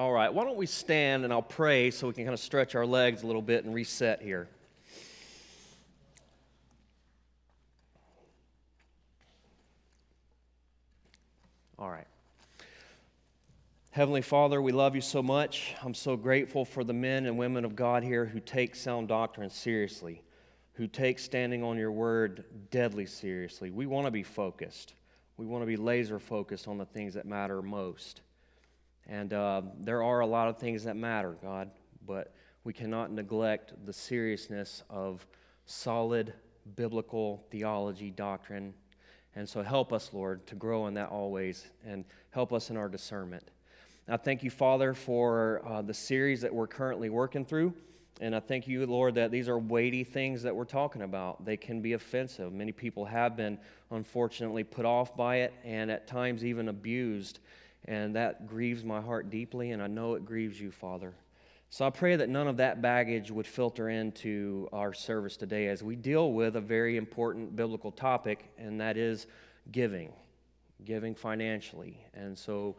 All right, why don't we stand and I'll pray so we can kind of stretch our legs a little bit and reset here. All right. Heavenly Father, we love you so much. I'm so grateful for the men and women of God here who take sound doctrine seriously, who take standing on your word deadly seriously. We want to be focused. We want to be laser focused on the things that matter most. And uh, there are a lot of things that matter, God, but we cannot neglect the seriousness of solid biblical theology, doctrine. And so help us, Lord, to grow in that always and help us in our discernment. I thank you, Father, for uh, the series that we're currently working through. And I thank you, Lord, that these are weighty things that we're talking about. They can be offensive. Many people have been, unfortunately, put off by it and at times even abused. And that grieves my heart deeply, and I know it grieves you, Father. So I pray that none of that baggage would filter into our service today as we deal with a very important biblical topic, and that is giving, giving financially. And so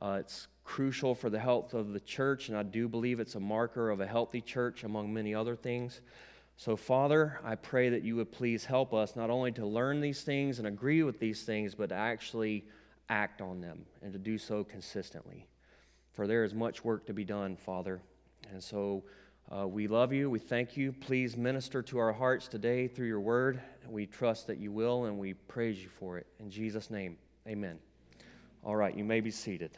uh, it's crucial for the health of the church, and I do believe it's a marker of a healthy church among many other things. So, Father, I pray that you would please help us not only to learn these things and agree with these things, but to actually act on them and to do so consistently. For there is much work to be done, Father. And so uh, we love you. We thank you. Please minister to our hearts today through your word. We trust that you will, and we praise you for it. In Jesus' name, amen. All right, you may be seated.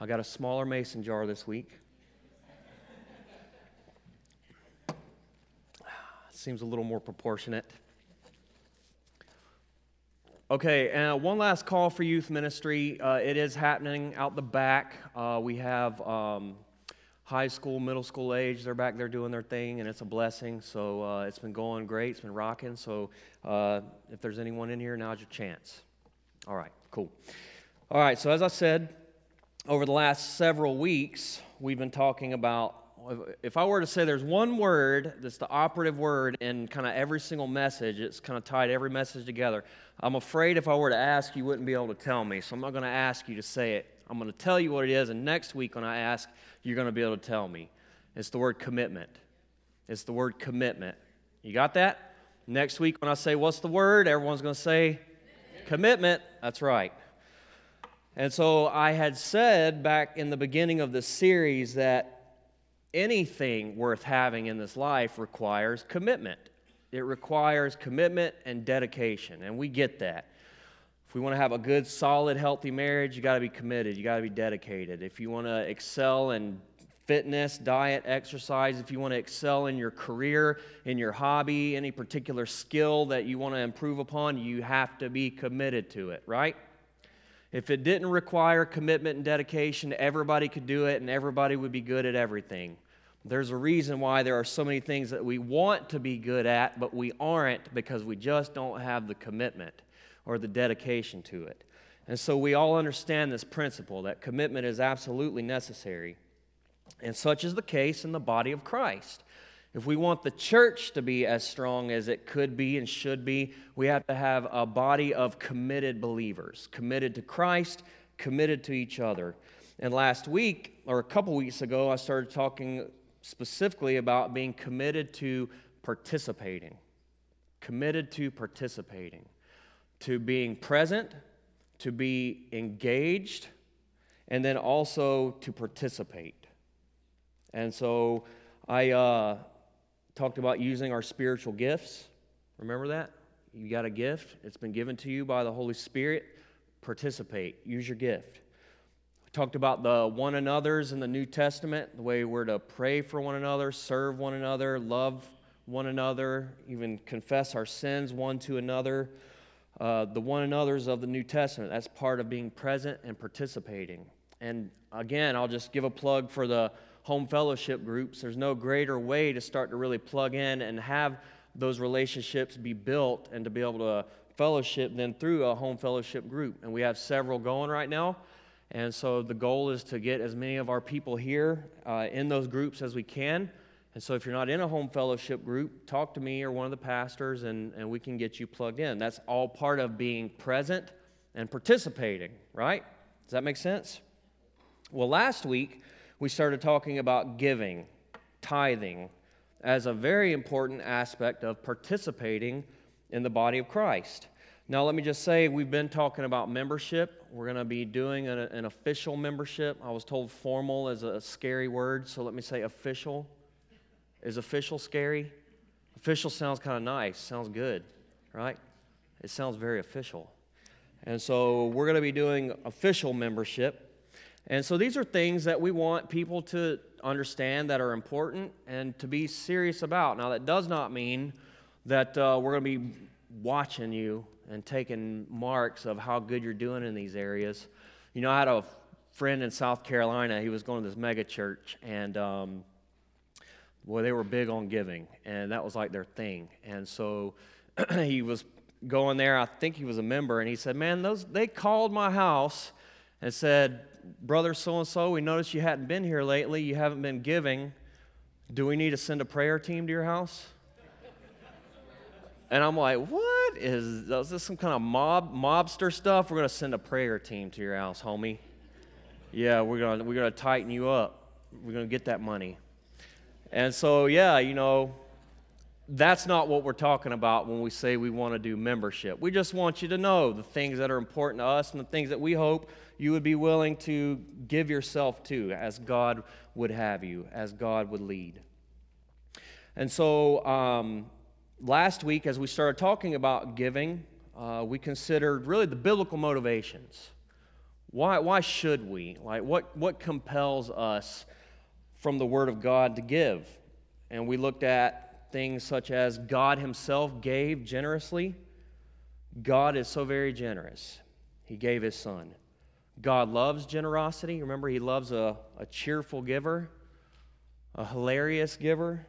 I got a smaller mason jar this week. Seems a little more proportionate. Okay, and uh, one last call for youth ministry. Uh, it is happening out the back. Uh, we have um, high school, middle school age. They're back there doing their thing, and it's a blessing. So uh, it's been going great. It's been rocking. So uh, if there's anyone in here, now's your chance. All right, cool. All right, so as I said, over the last several weeks, we've been talking about if I were to say there's one word that's the operative word in kind of every single message, it's kind of tied every message together. I'm afraid if I were to ask, you wouldn't be able to tell me. So I'm not going to ask you to say it. I'm going to tell you what it is, and next week when I ask, you're going to be able to tell me. It's the word commitment. It's the word commitment. You got that? Next week when I say, What's the word? everyone's going to say, Commitment. That's right. And so I had said back in the beginning of the series that anything worth having in this life requires commitment. It requires commitment and dedication, and we get that. If we want to have a good, solid, healthy marriage, you got to be committed. You got to be dedicated. If you want to excel in fitness, diet, exercise, if you want to excel in your career, in your hobby, any particular skill that you want to improve upon, you have to be committed to it, right? If it didn't require commitment and dedication, everybody could do it and everybody would be good at everything. There's a reason why there are so many things that we want to be good at, but we aren't because we just don't have the commitment or the dedication to it. And so we all understand this principle that commitment is absolutely necessary. And such is the case in the body of Christ. If we want the church to be as strong as it could be and should be, we have to have a body of committed believers, committed to Christ, committed to each other. And last week, or a couple weeks ago, I started talking specifically about being committed to participating. Committed to participating, to being present, to be engaged, and then also to participate. And so I uh, talked about using our spiritual gifts. Remember that? You got a gift, it's been given to you by the Holy Spirit. Participate, use your gift talked about the one another's in the New Testament, the way we're to pray for one another, serve one another, love one another, even confess our sins one to another. Uh, the one another's of the New Testament, that's part of being present and participating. And again, I'll just give a plug for the home fellowship groups. There's no greater way to start to really plug in and have those relationships be built and to be able to fellowship than through a home fellowship group. And we have several going right now. And so the goal is to get as many of our people here uh, in those groups as we can. And so if you're not in a home fellowship group, talk to me or one of the pastors and, and we can get you plugged in. That's all part of being present and participating, right? Does that make sense? Well, last week we started talking about giving, tithing, as a very important aspect of participating in the body of Christ. Now, let me just say, we've been talking about membership. We're going to be doing an, an, official membership. I was told formal is a scary word, so let me say official. Is official scary? Official sounds kind of nice, sounds good, right? It sounds very official. And so we're going to be doing official membership. And so these are things that we want people to understand that are important and to be serious about. Now, that does not mean that uh, we're going to be watching you and taking marks of how good you're doing in these areas. You know, I had a friend in South Carolina. He was going to this mega church, and um, boy, they were big on giving, and that was like their thing. And so he was going there. I think he was a member, and he said, "Man, those they called my house and said, brother so and so, we noticed you hadn't been here lately. You haven't been giving. Do we need to send a prayer team to your house?" And I'm like, what is, is this some kind of mob mobster stuff? We're gonna send a prayer team to your house, homie. Yeah, we're gonna we're gonna tighten you up. We're gonna get that money. And so, yeah, you know, that's not what we're talking about when we say we want to do membership. We just want you to know the things that are important to us and the things that we hope you would be willing to give yourself to as God would have you, as God would lead. And so, um, last week, as we started talking about giving, uh, we considered really the biblical motivations. Why, why should we? Like, what, what compels us from the Word of God to give? And we looked at things such as God Himself gave generously. God is so very generous, He gave His Son. God loves generosity. Remember, He loves a, a cheerful giver, a hilarious giver.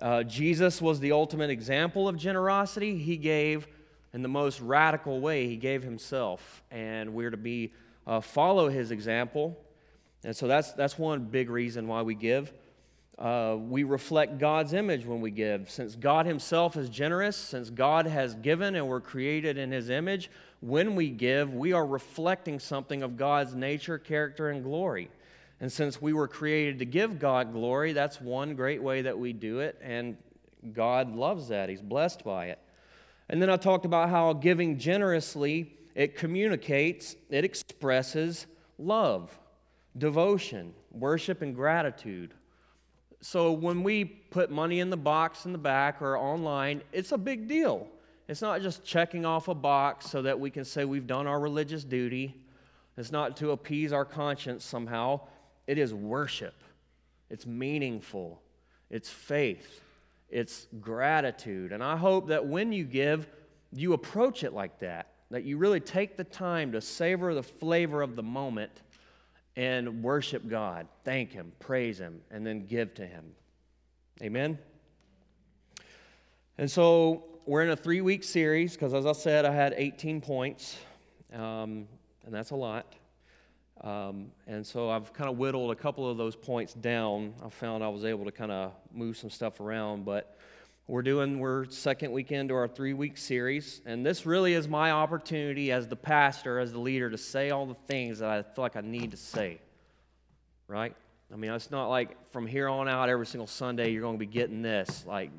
Uh, Jesus was the ultimate example of generosity. He gave in the most radical way, he gave himself, and we're to be uh, follow his example. And so that's, that's one big reason why we give. Uh, we reflect God's image when we give. Since God Himself is generous, since God has given and we're created in His image, when we give, we are reflecting something of God's nature, character, and glory. And since we were created to give God glory, that's one great way that we do it, and God loves that. He's blessed by it. And then I talked about how giving generously, it communicates, it expresses love, devotion, worship, and gratitude. So when we put money in the box in the back or online, it's a big deal. It's not just checking off a box so that we can say we've done our religious duty. It's not to appease our conscience somehow. It is worship, it's meaningful, it's faith, it's gratitude. And I hope that when you give, you approach it like that, that you really take the time to savor the flavor of the moment and worship God, thank Him, praise Him, and then give to Him. Amen? And so we're in a three week series because, as I said, I had 18 points, um, and that's a lot. Um, and so I've kind of whittled a couple of those points down. I found I was able to kind of move some stuff around, but we're doing we're second weekend to our three week series, and this really is my opportunity as the pastor, as the leader, to say all the things that I feel like I need to say. Right? I mean, it's not like from here on out every single Sunday you're going to be getting this like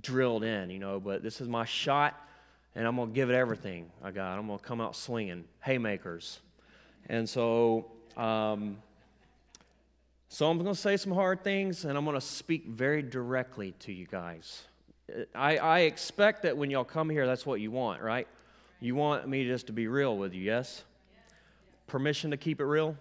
drilled in, you know. But this is my shot, and I'm going to give it everything I got. I'm going to come out swinging haymakers. And so, um, so I'm going to say some hard things, and I'm going to speak very directly to you guys. I, I expect that when y'all come here, that's what you want, right? You want me just to be real with you, yes? Permission to keep it real?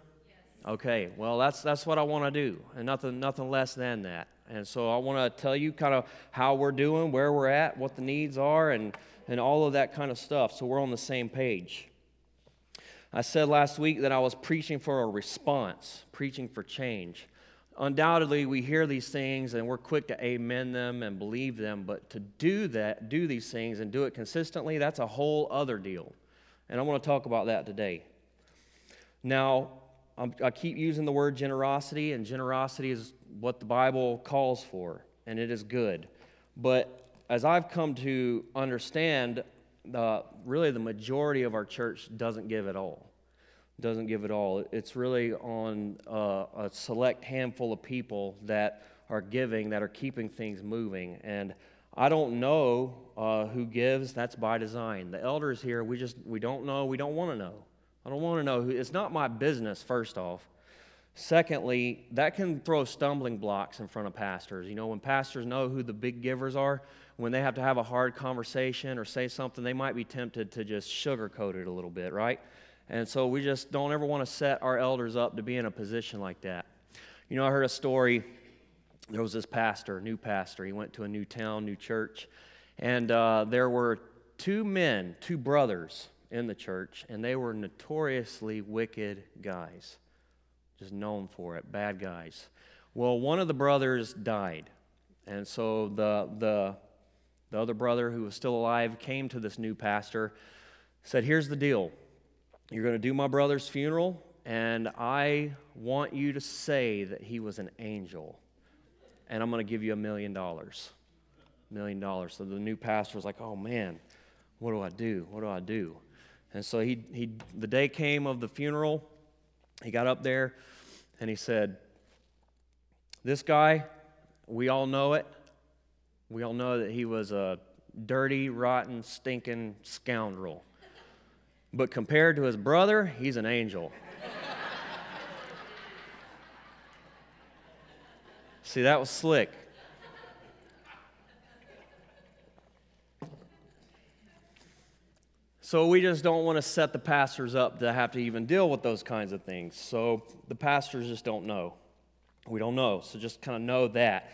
Okay, well, that's, that's what I want to do, and nothing, nothing less than that. And so I want to tell you kind of how we're doing, where we're at, what the needs are, and, and all of that kind of stuff, so we're on the same page. I said last week that I was preaching for a response, preaching for change. Undoubtedly, we hear these things and we're quick to amen them and believe them, but to do that, do these things and do it consistently, that's a whole other deal. And I want to talk about that today. Now, i keep using the word generosity, and generosity is what the Bible calls for, and it is good. But as I've come to understand, the, really the majority of our church doesn't give at all. Doesn't give it all. It's really on uh, a select handful of people that are giving, that are keeping things moving. And I don't know uh, who gives. That's by design. The elders here, we just we don't know. We don't want to know. I don't want to know who. It's not my business. First off. Secondly, that can throw stumbling blocks in front of pastors. You know, when pastors know who the big givers are, when they have to have a hard conversation or say something, they might be tempted to just sugarcoat it a little bit, right? And so we just don't ever want to set our elders up to be in a position like that. You know, I heard a story. There was this pastor, new pastor. He went to a new town, new church, and uh, there were two men, two brothers in the church, and they were notoriously wicked guys, just known for it, bad guys. Well, one of the brothers died, and so the the the other brother who was still alive came to this new pastor, said, "Here's the deal." You're going to do my brother's funeral, and I want you to say that he was an angel. And I'm going to give you a million dollars. Million dollars. So the new pastor was like, oh man, what do I do? What do I do? And so he, he, the day came of the funeral. He got up there and he said, This guy, we all know it. We all know that he was a dirty, rotten, stinking scoundrel. But compared to his brother, he's an angel. See, that was slick. So we just don't want to set the pastors up to have to even deal with those kinds of things. So the pastors just don't know. We don't know. So just kind of know that.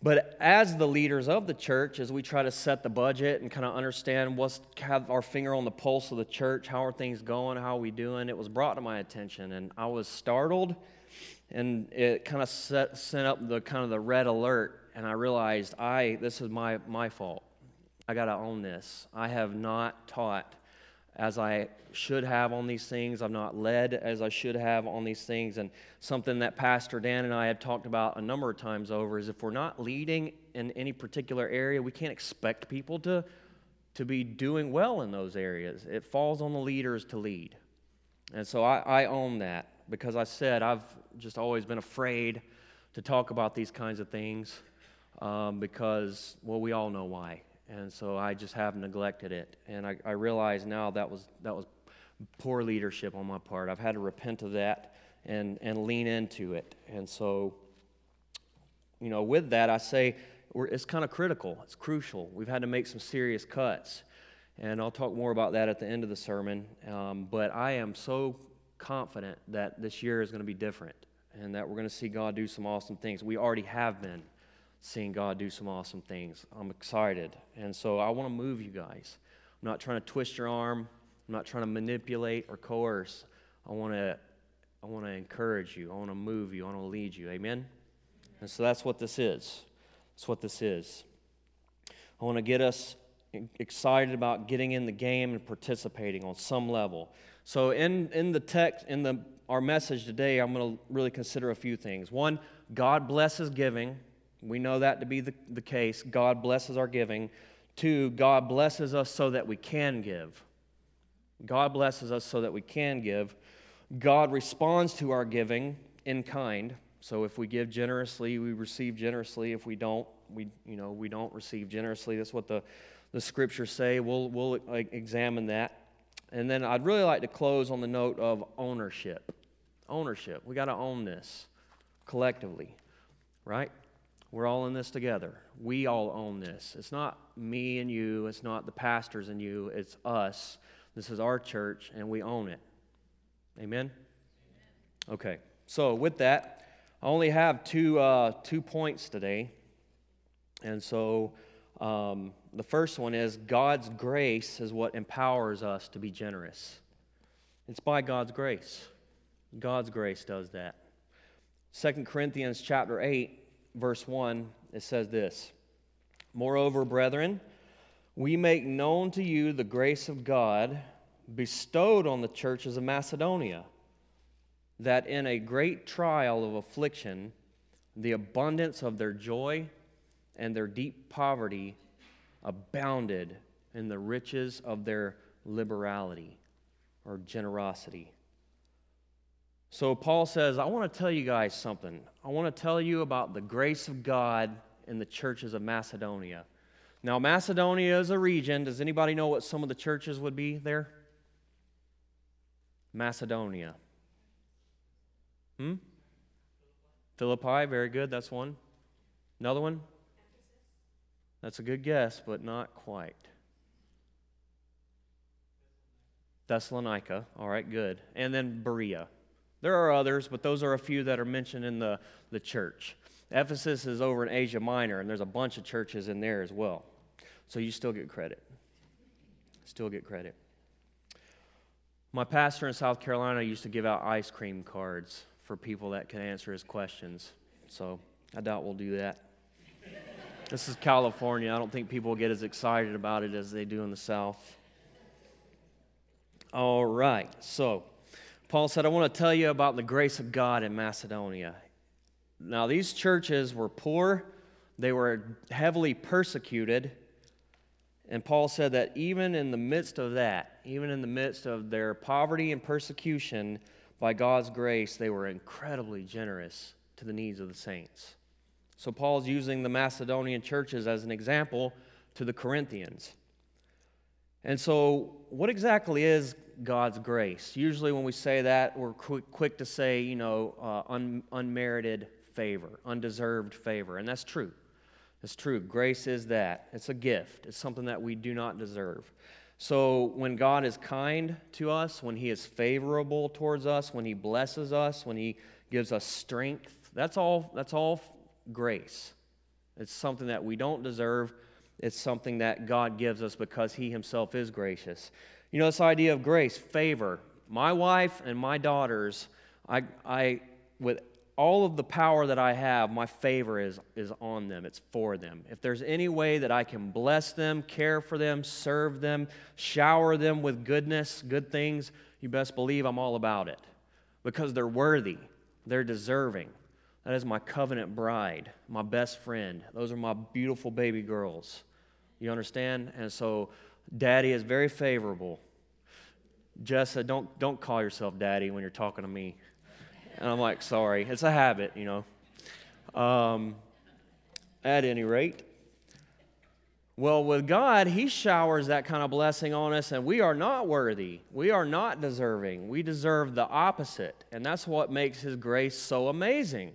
But as the leaders of the church, as we try to set the budget and kind of understand what's have our finger on the pulse of the church, how are things going, how are we doing, it was brought to my attention, and I was startled, and it kind of set, sent up the kind of the red alert, and I realized I this is my my fault. I got to own this. I have not taught as I should have on these things. I'm not led as I should have on these things. And something that Pastor Dan and I have talked about a number of times over is if we're not leading in any particular area, we can't expect people to, to be doing well in those areas. It falls on the leaders to lead. And so I, I own that because I said I've just always been afraid to talk about these kinds of things um, because, well, we all know why and so I just have neglected it. And I, I realize now that was that was poor leadership on my part. I've had to repent of that and and lean into it. And so, you know, with that, I say it's kind of critical. It's crucial. We've had to make some serious cuts, and I'll talk more about that at the end of the sermon. Um, but I am so confident that this year is going to be different, and that we're going to see God do some awesome things. We already have been seeing God do some awesome things. I'm excited. And so I want to move you guys. I'm not trying to twist your arm. I'm not trying to manipulate or coerce. I want to I want to encourage you. I want to move you. I want to lead you. Amen. And so that's what this is. That's what this is. I want to get us excited about getting in the game and participating on some level. So in in the text in the our message today, I'm going to really consider a few things. One, God blesses giving. We know that to be the, the case. God blesses our giving. Two, God blesses us so that we can give. God blesses us so that we can give. God responds to our giving in kind. So if we give generously, we receive generously. If we don't, we you know we don't receive generously. That's what the the scriptures say. We'll we'll examine that. And then I'd really like to close on the note of ownership. Ownership. We got to own this collectively, right? We're all in this together. We all own this. It's not me and you, it's not the pastors and you, it's us. This is our church, and we own it. Amen? Okay, so with that, I only have two, uh, two points today. And so um, the first one is God's grace is what empowers us to be generous. It's by God's grace. God's grace does that. 2 Corinthians chapter 8 verse 1, it says this Moreover, brethren, we make known to you the grace of God bestowed on the churches of Macedonia, that in a great trial of affliction, the abundance of their joy and their deep poverty abounded in the riches of their liberality or generosity. So Paul says, I want to tell you guys something. I want to tell you about the grace of God in the churches of Macedonia. Now, Macedonia is a region. Does anybody know what some of the churches would be there? Macedonia. Hmm? Philippi, very good. That's one. Another one? That's a good guess, but not quite. Thessalonica. All right, good. And then Berea. There are others, but those are a few that are mentioned in the, the church. Ephesus is over in Asia Minor, and there's a bunch of churches in there as well. So you still get credit. Still get credit. My pastor in South Carolina used to give out ice cream cards for people that can answer his questions. So I doubt we'll do that. this is California. I don't think people get as excited about it as they do in the South. All right. So Paul said, I want to tell you about the grace of God in Macedonia. Now, these churches were poor, they were heavily persecuted. And Paul said that even in the midst of that, even in the midst of their poverty and persecution, by God's grace, they were incredibly generous to the needs of the saints. So Paul's using the Macedonian churches as an example to the Corinthians. And so, what exactly is God's grace? Usually, when we say that, we're quick, quick to say, you know, uh, un, unmerited favor, undeserved favor. And that's true. It's true. Grace is that. It's a gift, it's something that we do not deserve. So, when God is kind to us, when He is favorable towards us, when He blesses us, when He gives us strength, that's all, that's all grace. It's something that we don't deserve. It's something that God gives us because He Himself is gracious. You know, this idea of grace, favor. My wife and my daughters, I, I with all of the power that I have, my favor is, is on them. It's for them. If there's any way that I can bless them, care for them, serve them, shower them with goodness, good things, you best believe I'm all about it. Because they're worthy, they're deserving. That is my covenant bride, my best friend. Those are my beautiful baby girls. You understand? And so, daddy is very favorable. Jessa, don't, don't call yourself daddy when you're talking to me. And I'm like, sorry, it's a habit, you know. Um, at any rate, well, with God, He showers that kind of blessing on us, and we are not worthy. We are not deserving. We deserve the opposite. And that's what makes His grace so amazing.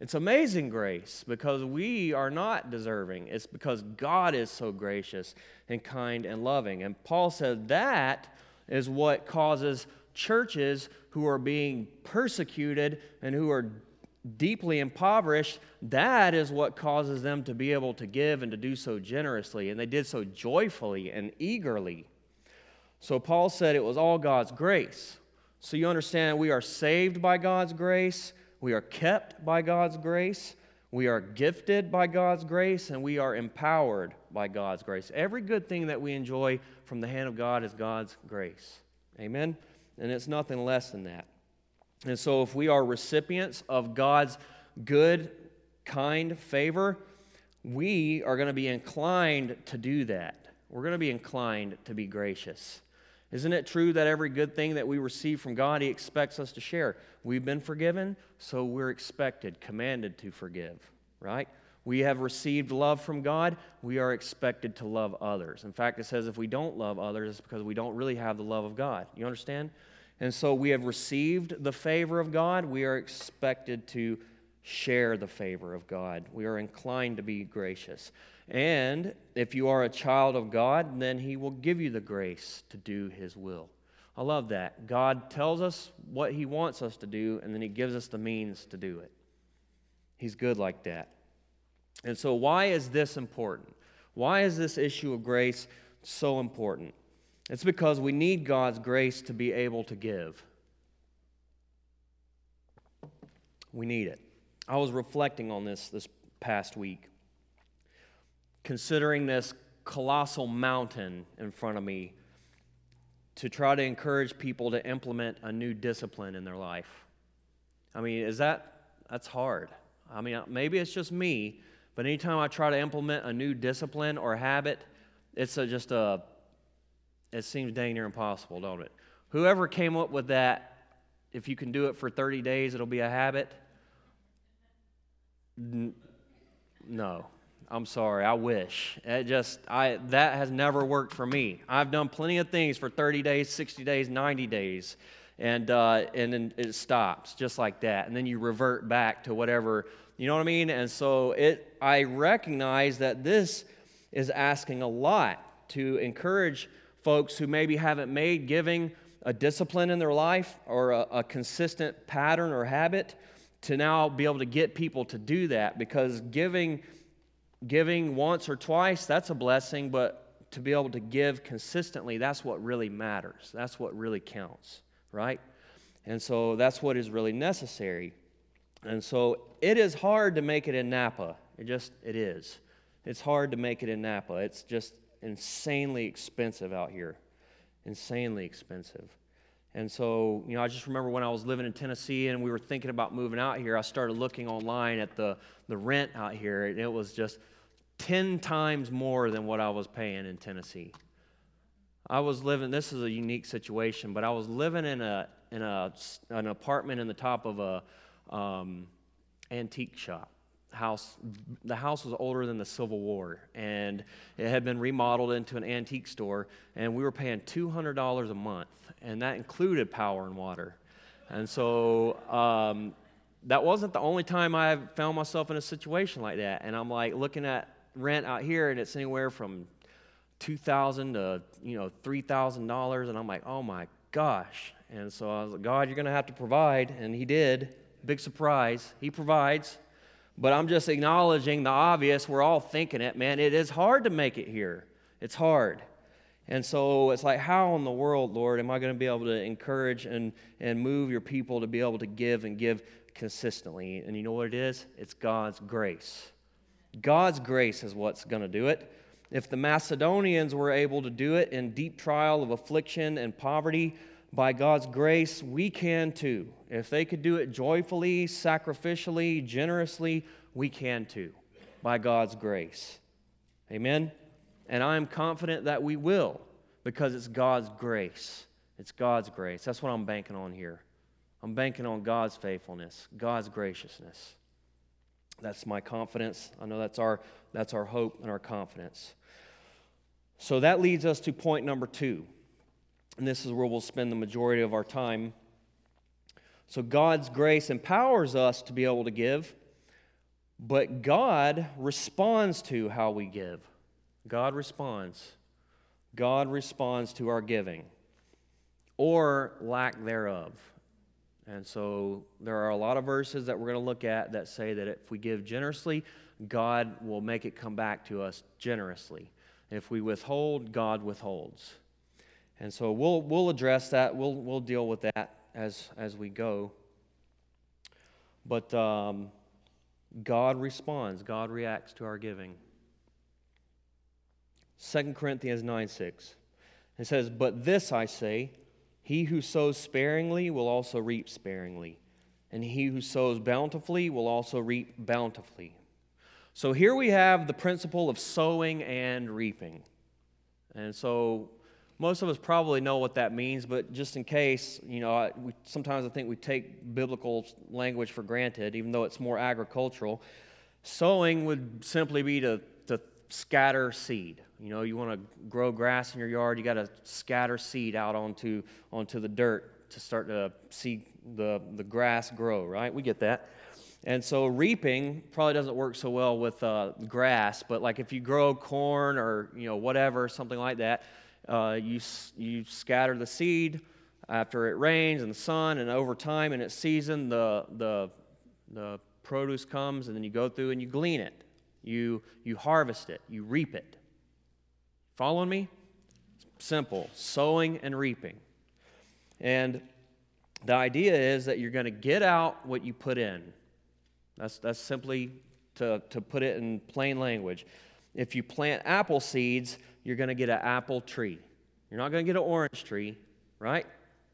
It's amazing grace because we are not deserving. It's because God is so gracious and kind and loving. And Paul said that is what causes churches who are being persecuted and who are deeply impoverished, that is what causes them to be able to give and to do so generously. And they did so joyfully and eagerly. So Paul said it was all God's grace. So you understand, we are saved by God's grace, we are kept by God's grace, we are gifted by God's grace, and we are empowered by God's grace. Every good thing that we enjoy from the hand of God is God's grace. Amen? and it's nothing less than that. And so, if we are recipients of God's good, kind favor, we are going to be inclined to do that. We're going to be inclined to be gracious. Isn't it true that every good thing that we receive from God, He expects us to share? We've been forgiven, so we're expected, commanded to forgive, right? We have received love from God, we are expected to love others. In fact, it says if we don't love others, it's because we don't really have the love of God. You understand? And so we have received the favor of God. We are expected to share the favor of God. We are inclined to be gracious. And if you are a child of God, then He will give you the grace to do His will. I love that. God tells us what He wants us to do, and then He gives us the means to do it. He's good like that. And so, why is this important? Why is this issue of grace so important? It's because we need God's grace to be able to give. We need it. I was reflecting on this this past week, considering this colossal mountain in front of me to try to encourage people to implement a new discipline in their life. I mean, is that that's hard. I mean, maybe it's just me, but anytime I try to implement a new discipline or habit, it's a, just a it seems dang near impossible, don't it? Whoever came up with that if you can do it for 30 days, it'll be a habit? no. I'm sorry. I wish. It just I that has never worked for me. I've done plenty of things for 30 days, 60 days, 90 days, and uh, and then it stops just like that, and then you revert back to whatever you know what I mean. And so it I recognize that this is asking a lot to encourage folks who maybe haven't made giving a discipline in their life or a, a consistent pattern or habit to now be able to get people to do that because giving giving once or twice that's a blessing but to be able to give consistently that's what really matters. That's what really counts right? And so that's what is really necessary. And so it is hard to make it in napa. It just it is. It's hard to make it in napa. It's just insanely expensive out here. Insanely expensive and so, you know, I just remember when I was living in Tennessee and we were thinking about moving out here, I started looking online at the, the rent out here, and it was just 10 times more than what I was paying in Tennessee. I was living, this is a unique situation, but I was living in, a, in a, an apartment in the top of a um, antique shop house the house was older than the civil war and it had been remodeled into an antique store and we were paying $200 a month and that included power and water. And so um, that wasn't the only time i found myself in a situation like that and i'm like looking at rent out here and it's anywhere from 2000 to you know $3000 and i'm like oh my gosh. And so i was like god you're going to have to provide and he did. Big surprise. He provides but I'm just acknowledging the obvious. We're all thinking it, man. It is hard to make it here. It's hard. And so it's like, how in the world, Lord, am I going to be able to encourage and, and move your people to be able to give and give consistently? And you know what it is? It's God's grace. God's grace is what's going to do it. If the Macedonians were able to do it in deep trial of affliction and poverty, by God's grace, we can too. If they could do it joyfully, sacrificially, generously, we can too, by God's grace. Amen? And I am confident that we will because it's God's grace. It's God's grace. That's what I'm banking on here. I'm banking on God's faithfulness, God's graciousness. That's my confidence. I know that's our, that's our hope and our confidence. So that leads us to point number two. And this is where we'll spend the majority of our time. So, God's grace empowers us to be able to give, but God responds to how we give. God responds. God responds to our giving or lack thereof. And so there are a lot of verses that we're going to look at that say that if we give generously, God will make it come back to us generously. If we withhold, God withholds. And so we'll, we'll address that. We'll, we'll deal with that as, as we go. But um, God responds, God reacts to our giving. 2 Corinthians 9 6. It says, But this I say, he who sows sparingly will also reap sparingly, and he who sows bountifully will also reap bountifully. So here we have the principle of sowing and reaping. And so most of us probably know what that means, but just in case, you know, we, sometimes I think we take biblical language for granted, even though it's more agricultural. Sowing would simply be to, to scatter seed. You know, you want to grow grass in your yard, you got to scatter seed out onto, onto the dirt to start to see the, the grass grow, right? We get that. And so reaping probably doesn't work so well with uh, grass, but like if you grow corn or, you know, whatever, something like that, uh, you, you scatter the seed after it rains and the sun, and over time in its season, the, the, the produce comes, and then you go through and you glean it. You, you harvest it, you reap it. Following me? Simple sowing and reaping. And the idea is that you're going to get out what you put in. That's, that's simply to, to put it in plain language. If you plant apple seeds, you're going to get an apple tree. You're not going to get an orange tree, right?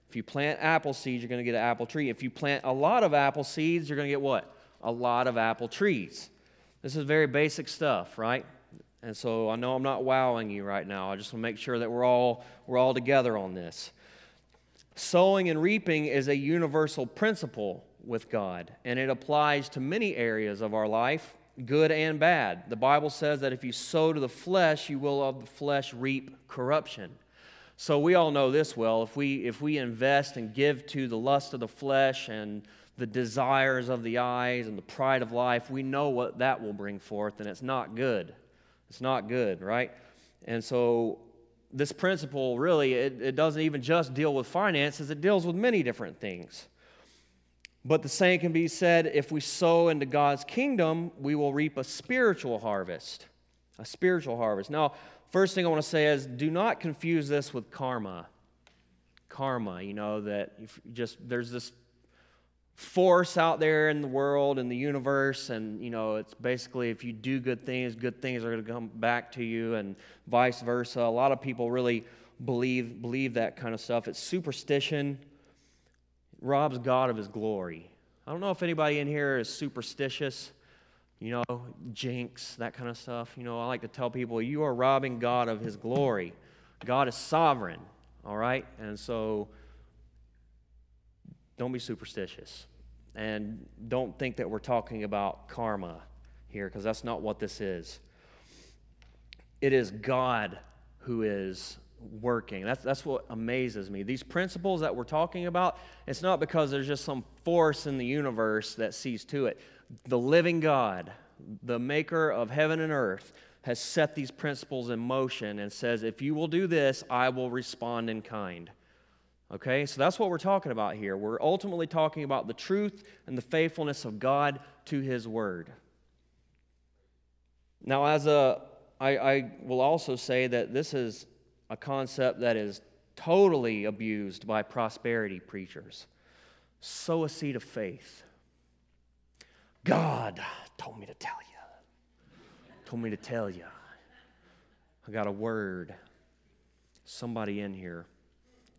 If you plant apple seeds, you're going to get an apple tree. If you plant a lot of apple seeds, you're going to get what? A lot of apple trees. This is very basic stuff, right? And so I know I'm not wowing you right now. I just want to make sure that we're all we're all together on this. Sowing and reaping is a universal principle with God, and it applies to many areas of our life, good and bad. The Bible says that if you sow to the flesh, you will of the flesh reap corruption. So we all know this well. If we if we invest and give to the lust of the flesh and the desires of the eyes and the pride of life, we know what that will bring forth, and it's not good. It's not good, right? And so this principle really it, it doesn't even just deal with finances, it deals with many different things. But the same can be said if we sow into God's kingdom, we will reap a spiritual harvest. A spiritual harvest. Now, first thing I want to say is do not confuse this with karma. Karma, you know, that just there's this force out there in the world and the universe and you know it's basically if you do good things good things are going to come back to you and vice versa a lot of people really believe believe that kind of stuff it's superstition it robs god of his glory i don't know if anybody in here is superstitious you know jinx that kind of stuff you know i like to tell people you are robbing god of his glory god is sovereign all right and so don't be superstitious. And don't think that we're talking about karma here, because that's not what this is. It is God who is working. That's, that's what amazes me. These principles that we're talking about, it's not because there's just some force in the universe that sees to it. The living God, the maker of heaven and earth, has set these principles in motion and says, if you will do this, I will respond in kind. Okay, so that's what we're talking about here. We're ultimately talking about the truth and the faithfulness of God to His Word. Now, as a, I, I will also say that this is a concept that is totally abused by prosperity preachers. Sow a seed of faith. God told me to tell you. Told me to tell you. I got a word. Somebody in here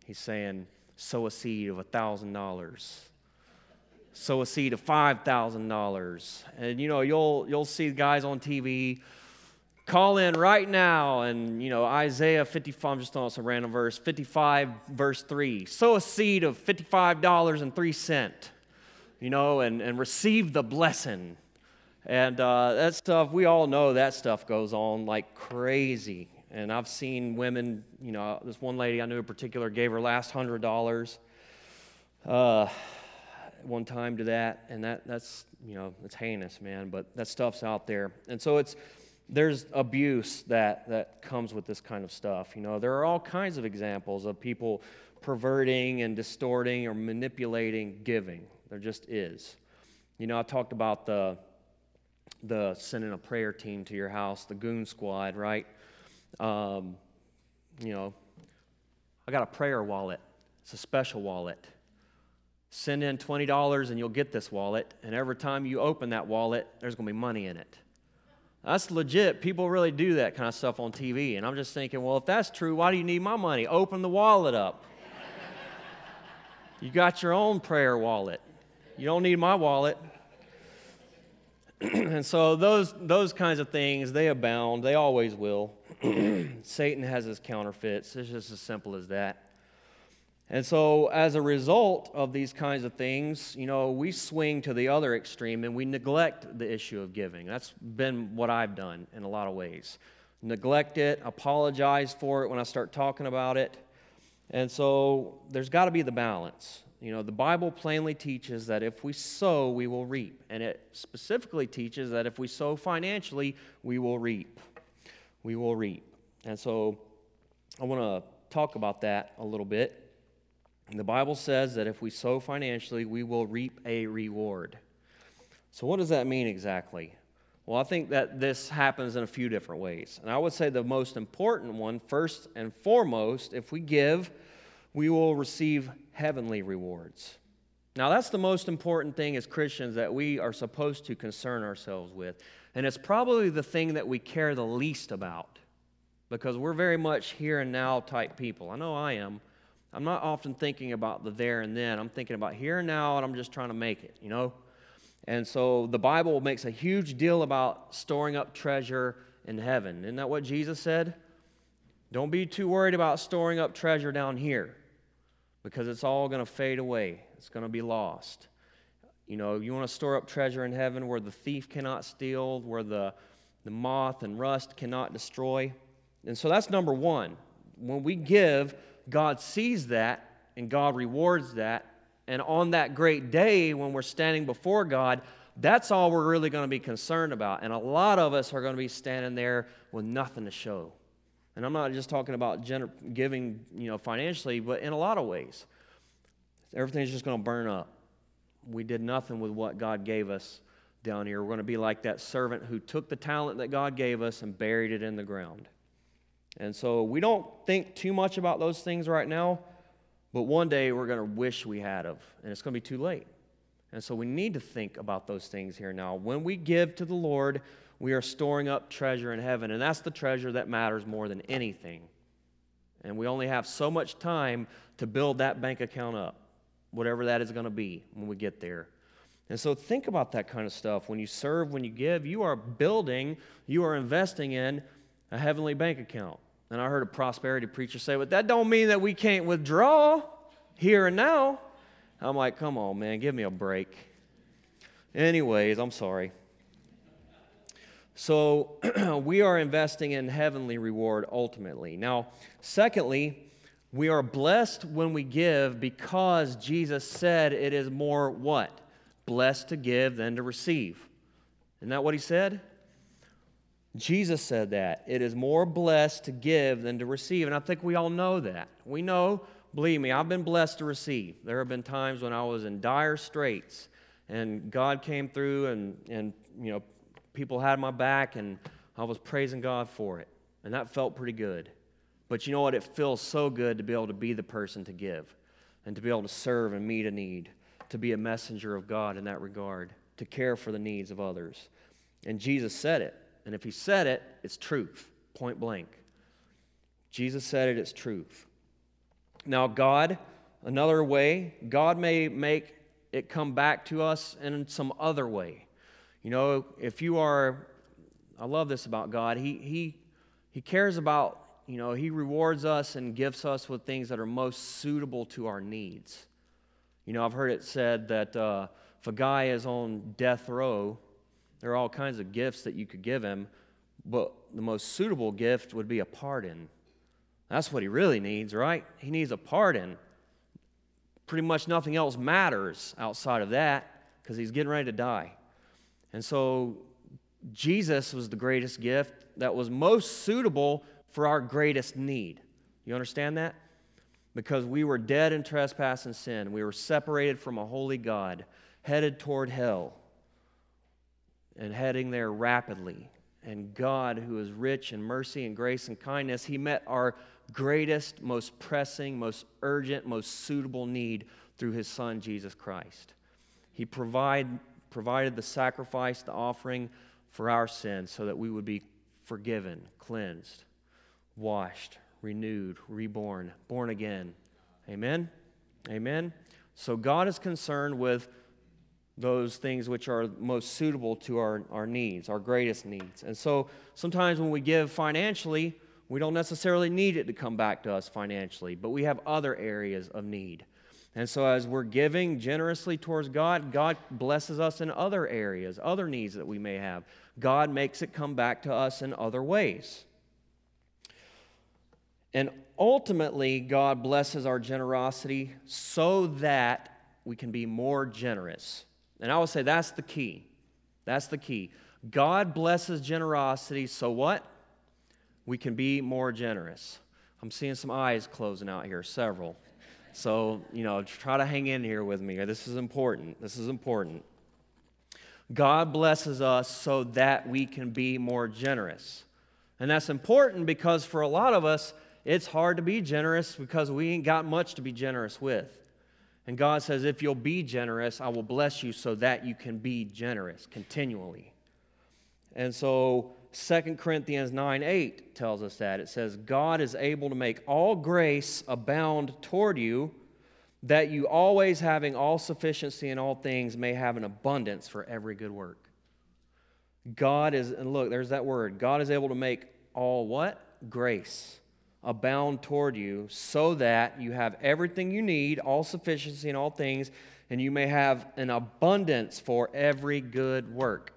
He's saying, sow a seed of $1,000. Sow a seed of $5,000. And, you know, you'll, you'll see guys on TV call in right now and, you know, Isaiah 55, I'm just throwing some random verse, 55, verse 3. Sow a seed of $55.03, you know, and, and receive the blessing. And uh, that stuff, we all know that stuff goes on like crazy. And I've seen women, you know, this one lady I knew in particular gave her last hundred dollars uh, one time to that, and that that's you know it's heinous, man. But that stuff's out there, and so it's there's abuse that that comes with this kind of stuff. You know, there are all kinds of examples of people perverting and distorting or manipulating giving. There just is. You know, I talked about the the sending a prayer team to your house, the goon squad, right? Um, you know, I got a prayer wallet. It's a special wallet. Send in $20 and you'll get this wallet. And every time you open that wallet, there's going to be money in it. That's legit. People really do that kind of stuff on TV. And I'm just thinking, well, if that's true, why do you need my money? Open the wallet up. you got your own prayer wallet. You don't need my wallet. and so those, those kinds of things, they abound. They always will. Satan has his counterfeits. It's just as simple as that. And so, as a result of these kinds of things, you know, we swing to the other extreme and we neglect the issue of giving. That's been what I've done in a lot of ways. Neglect it, apologize for it when I start talking about it. And so, there's got to be the balance. You know, the Bible plainly teaches that if we sow, we will reap. And it specifically teaches that if we sow financially, we will reap we will reap. And so I want to talk about that a little bit. The Bible says that if we sow financially, we will reap a reward. So, what does that mean exactly? Well, I think that this happens in a few different ways. And I would say the most important one, first and foremost, if we give, we will receive heavenly rewards. Now, that's the most important thing as Christians that we are supposed to concern ourselves with. And it's probably the thing that we care the least about because we're very much here and now type people. I know I am. I'm not often thinking about the there and then. I'm thinking about here and now, and I'm just trying to make it, you know? And so the Bible makes a huge deal about storing up treasure in heaven. Isn't that what Jesus said? Don't be too worried about storing up treasure down here because it's all going to fade away, it's going to be lost. You know, you want to store up treasure in heaven where the thief cannot steal, where the, the moth and rust cannot destroy. And so that's number one. When we give, God sees that and God rewards that. And on that great day, when we're standing before God, that's all we're really going to be concerned about. And a lot of us are going to be standing there with nothing to show. And I'm not just talking about gener- giving, you know, financially, but in a lot of ways. Everything's just going to burn up. We did nothing with what God gave us down here. We're going to be like that servant who took the talent that God gave us and buried it in the ground. And so we don't think too much about those things right now, but one day we're going to wish we had of, and it's going to be too late. And so we need to think about those things here now. When we give to the Lord, we are storing up treasure in heaven, and that's the treasure that matters more than anything. And we only have so much time to build that bank account up, whatever that is going to be when we get there. And so think about that kind of stuff. When you serve, when you give, you are building, you are investing in a heavenly bank account. And I heard a prosperity preacher say, but that don't mean that we can't withdraw here and now. I'm like, come on, man, give me a break. Anyways, I'm sorry. So we are investing in heavenly reward ultimately. Now, secondly, we are blessed when we give because Jesus said it is more what? Blessed to give than to receive. Isn't that what he said? Jesus said that. It is more blessed to give than to receive. And I think we all know that. We know Believe me, I've been blessed to receive. There have been times when I was in dire straits and God came through and, and you know, people had my back and I was praising God for it. And that felt pretty good. But you know what? It feels so good to be able to be the person to give and to be able to serve and meet a need, to be a messenger of God in that regard, to care for the needs of others. And Jesus said it. And if he said it, it's truth, point blank. Jesus said it, it's truth. Now, God, another way, God may make it come back to us in some other way. You know, if you are, I love this about God, He, he, he cares about, you know, He rewards us and gifts us with things that are most suitable to our needs. You know, I've heard it said that uh, if a guy is on death row, there are all kinds of gifts that you could give him, but the most suitable gift would be a pardon. That's what he really needs, right? He needs a pardon. Pretty much nothing else matters outside of that because he's getting ready to die. And so Jesus was the greatest gift that was most suitable for our greatest need. You understand that? Because we were dead in trespass and sin. We were separated from a holy God, headed toward hell, and heading there rapidly. And God, who is rich in mercy and grace and kindness, He met our greatest, most pressing, most urgent, most suitable need through his son, Jesus Christ. He provide, provided the sacrifice, the offering for our sins so that we would be forgiven, cleansed, washed, renewed, reborn, born again. Amen? Amen? So God is concerned with those things which are most suitable to our, our needs, our greatest needs. And so sometimes when we give financially, we don't necessarily need it to come back to us financially, but we have other areas of need. And so, as we're giving generously towards God, God blesses us in other areas, other needs that we may have. God makes it come back to us in other ways. And ultimately, God blesses our generosity so that we can be more generous. And I would say that's the key. That's the key. God blesses generosity so what? we can be more generous. I'm seeing some eyes closing out here, several. So, you know, try to hang in here with me. This is important. This is important. God blesses us so that we can be more generous. And that's important because for a lot of us, it's hard to be generous because we ain't got much to be generous with. And God says, if you'll be generous, I will bless you so that you can be generous continually. And so 2 Corinthians 9 8 tells us that. It says, God is able to make all grace abound toward you, that you always having all sufficiency in all things may have an abundance for every good work. God is, and look, there's that word. God is able to make all what? Grace. Abound toward you, so that you have everything you need, all sufficiency in all things, and you may have an abundance for every good work.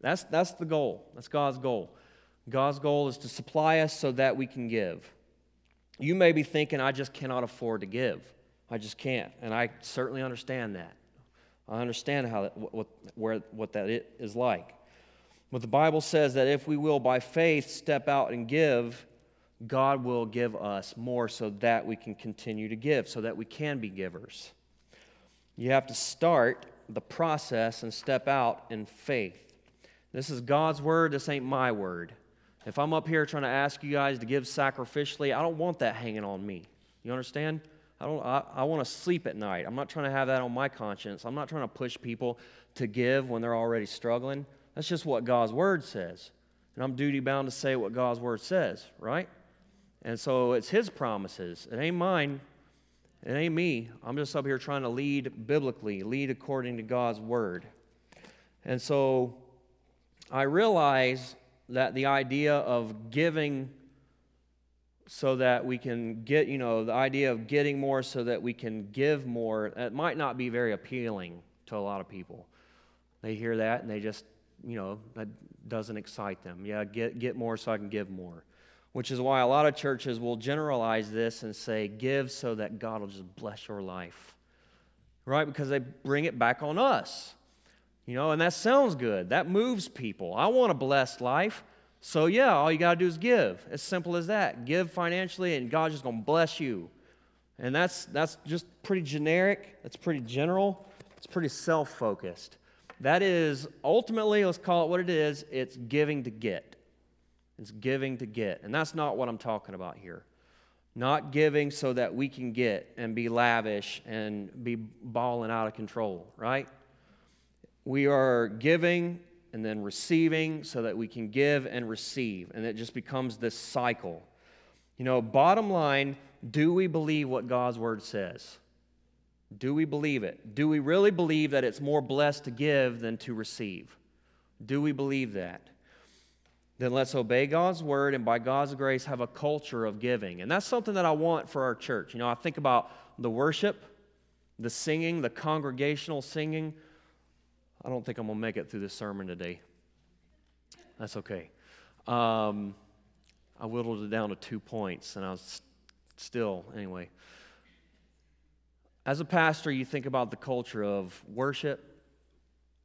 That's, that's the goal. That's God's goal. God's goal is to supply us so that we can give. You may be thinking, I just cannot afford to give. I just can't. And I certainly understand that. I understand how that, what, where, what that is like. But the Bible says that if we will, by faith, step out and give, God will give us more so that we can continue to give, so that we can be givers. You have to start the process and step out in faith. This is God's word, this ain't my word. If I'm up here trying to ask you guys to give sacrificially, I don't want that hanging on me. You understand? I, don't, I, I want to sleep at night. I'm not trying to have that on my conscience. I'm not trying to push people to give when they're already struggling. That's just what God's word says. And I'm duty bound to say what God's word says, right? And so it's his promises. It ain't mine. It ain't me. I'm just up here trying to lead biblically, lead according to God's word. And so I realize that the idea of giving so that we can get, you know, the idea of getting more so that we can give more, it might not be very appealing to a lot of people. They hear that and they just, you know, that doesn't excite them. Yeah, get, get more so I can give more. Which is why a lot of churches will generalize this and say, give so that God will just bless your life. Right? Because they bring it back on us. You know, and that sounds good. That moves people. I want a blessed life. So, yeah, all you got to do is give. As simple as that. Give financially, and God's just going to bless you. And that's, that's just pretty generic. That's pretty general. It's pretty self focused. That is ultimately, let's call it what it is it's giving to get. It's giving to get. And that's not what I'm talking about here. Not giving so that we can get and be lavish and be balling out of control, right? We are giving and then receiving so that we can give and receive. And it just becomes this cycle. You know, bottom line, do we believe what God's word says? Do we believe it? Do we really believe that it's more blessed to give than to receive? Do we believe that? Then let's obey God's word and by God's grace have a culture of giving. And that's something that I want for our church. You know, I think about the worship, the singing, the congregational singing. I don't think I'm going to make it through this sermon today. That's okay. Um, I whittled it down to two points, and I was still, anyway. As a pastor, you think about the culture of worship.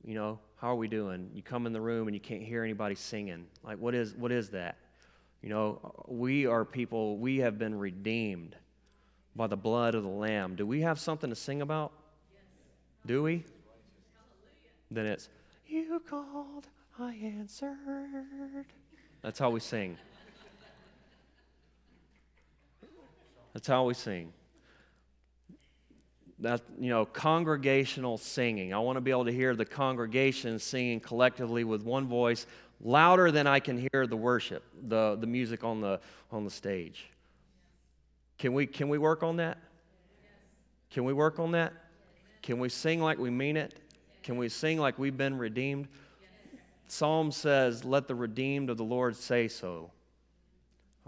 You know, how are we doing? You come in the room and you can't hear anybody singing. Like, what is, what is that? You know, we are people, we have been redeemed by the blood of the Lamb. Do we have something to sing about? Do we? then it's, You called, I answered. That's how we sing. That's how we sing. That, you know, congregational singing. I want to be able to hear the congregation singing collectively with one voice louder than I can hear the worship, the, the music on the, on the stage. Can we, can we work on that? Can we work on that? Can we sing like we mean it? Can we sing like we've been redeemed? Psalm says, Let the redeemed of the Lord say so.